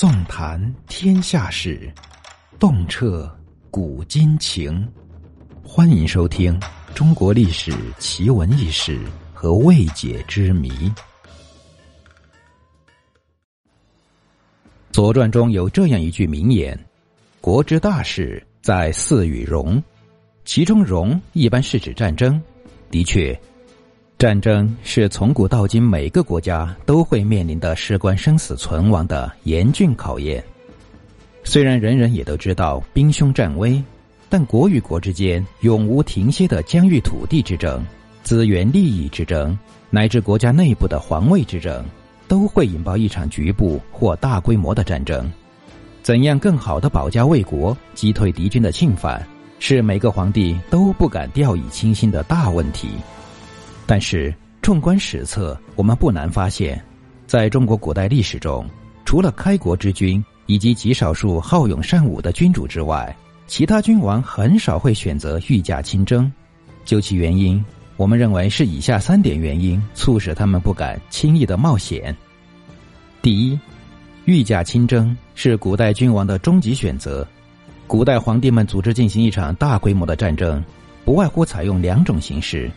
纵谈天下事，洞彻古今情。欢迎收听《中国历史奇闻异事和未解之谜》。《左传》中有这样一句名言：“国之大事，在祀与戎。”其中“戎”一般是指战争。的确。战争是从古到今每个国家都会面临的事关生死存亡的严峻考验。虽然人人也都知道兵凶战危，但国与国之间永无停歇的疆域土地之争、资源利益之争，乃至国家内部的皇位之争，都会引爆一场局部或大规模的战争。怎样更好的保家卫国、击退敌军的侵犯，是每个皇帝都不敢掉以轻心的大问题。但是，纵观史册，我们不难发现，在中国古代历史中，除了开国之君以及极少数好勇善武的君主之外，其他君王很少会选择御驾亲征。究其原因，我们认为是以下三点原因促使他们不敢轻易的冒险：第一，御驾亲征是古代君王的终极选择。古代皇帝们组织进行一场大规模的战争，不外乎采用两种形式。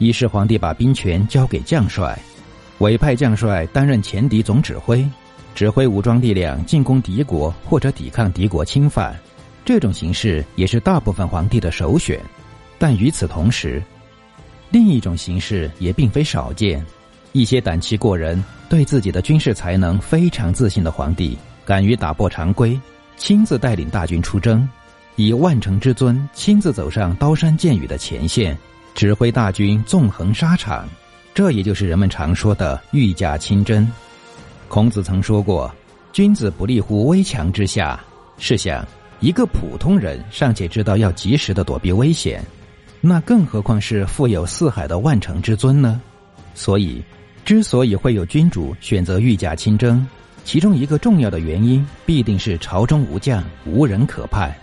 一是皇帝把兵权交给将帅，委派将帅担任前敌总指挥，指挥武装力量进攻敌国或者抵抗敌国侵犯。这种形式也是大部分皇帝的首选。但与此同时，另一种形式也并非少见。一些胆气过人、对自己的军事才能非常自信的皇帝，敢于打破常规，亲自带领大军出征，以万乘之尊亲自走上刀山剑雨的前线。指挥大军纵横沙场，这也就是人们常说的御驾亲征。孔子曾说过：“君子不立乎危墙之下。”试想，一个普通人尚且知道要及时的躲避危险，那更何况是富有四海的万乘之尊呢？所以，之所以会有君主选择御驾亲征，其中一个重要的原因，必定是朝中无将，无人可派，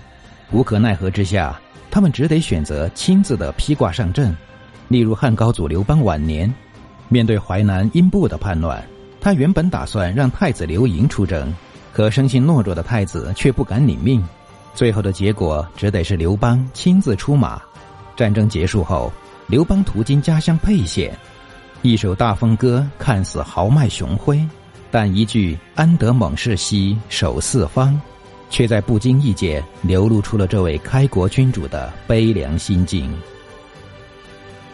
无可奈何之下。他们只得选择亲自的披挂上阵，例如汉高祖刘邦晚年，面对淮南英布的叛乱，他原本打算让太子刘盈出征，可生性懦弱的太子却不敢领命，最后的结果只得是刘邦亲自出马。战争结束后，刘邦途经家乡沛县，一首大风歌看似豪迈雄辉，但一句“安得猛士兮守四方”。却在不经意间流露出了这位开国君主的悲凉心境。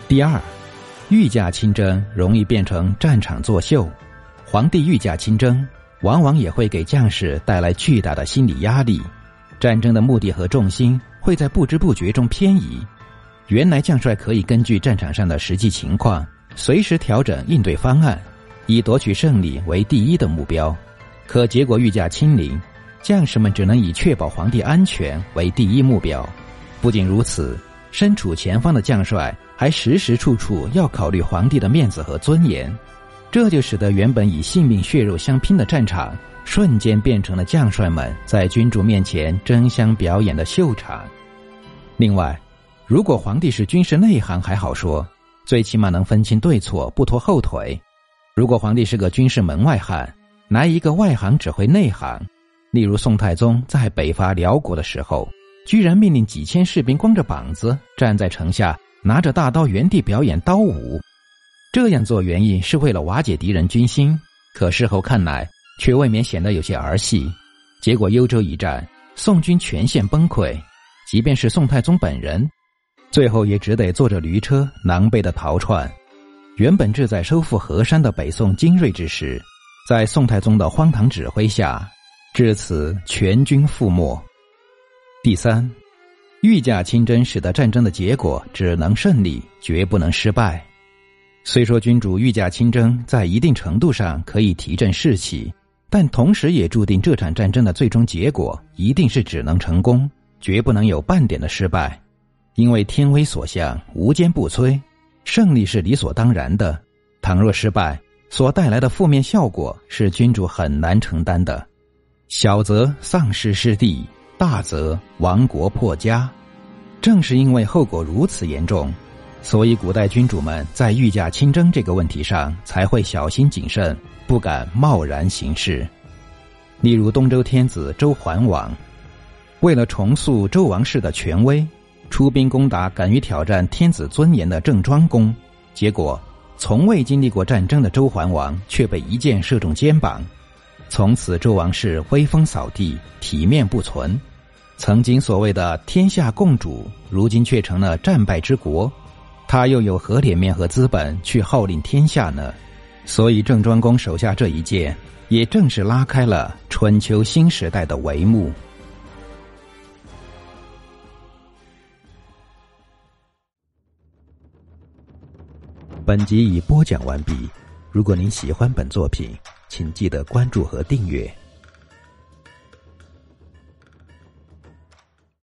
第二，御驾亲征容易变成战场作秀，皇帝御驾亲征往往也会给将士带来巨大的心理压力，战争的目的和重心会在不知不觉中偏移。原来将帅可以根据战场上的实际情况，随时调整应对方案，以夺取胜利为第一的目标，可结果御驾亲临。将士们只能以确保皇帝安全为第一目标。不仅如此，身处前方的将帅还时时处处要考虑皇帝的面子和尊严，这就使得原本以性命血肉相拼的战场，瞬间变成了将帅们在君主面前争相表演的秀场。另外，如果皇帝是军事内行还好说，最起码能分清对错，不拖后腿；如果皇帝是个军事门外汉，来一个外行指挥内行。例如，宋太宗在北伐辽国的时候，居然命令几千士兵光着膀子站在城下，拿着大刀原地表演刀舞。这样做原因是为了瓦解敌人军心，可事后看来却未免显得有些儿戏。结果幽州一战，宋军全线崩溃，即便是宋太宗本人，最后也只得坐着驴车狼狈的逃窜。原本志在收复河山的北宋精锐之师，在宋太宗的荒唐指挥下。至此，全军覆没。第三，御驾亲征使得战争的结果只能胜利，绝不能失败。虽说君主御驾亲征在一定程度上可以提振士气，但同时也注定这场战争的最终结果一定是只能成功，绝不能有半点的失败。因为天威所向，无坚不摧，胜利是理所当然的。倘若失败，所带来的负面效果是君主很难承担的。小则丧失失地，大则亡国破家。正是因为后果如此严重，所以古代君主们在御驾亲征这个问题上才会小心谨慎，不敢贸然行事。例如东周天子周桓王，为了重塑周王室的权威，出兵攻打敢于挑战天子尊严的郑庄公，结果从未经历过战争的周桓王却被一箭射中肩膀，从此周王室威风扫地，体面不存。曾经所谓的天下共主，如今却成了战败之国，他又有何脸面和资本去号令天下呢？所以郑庄公手下这一剑，也正是拉开了春秋新时代的帷幕。本集已播讲完毕。如果您喜欢本作品，请记得关注和订阅。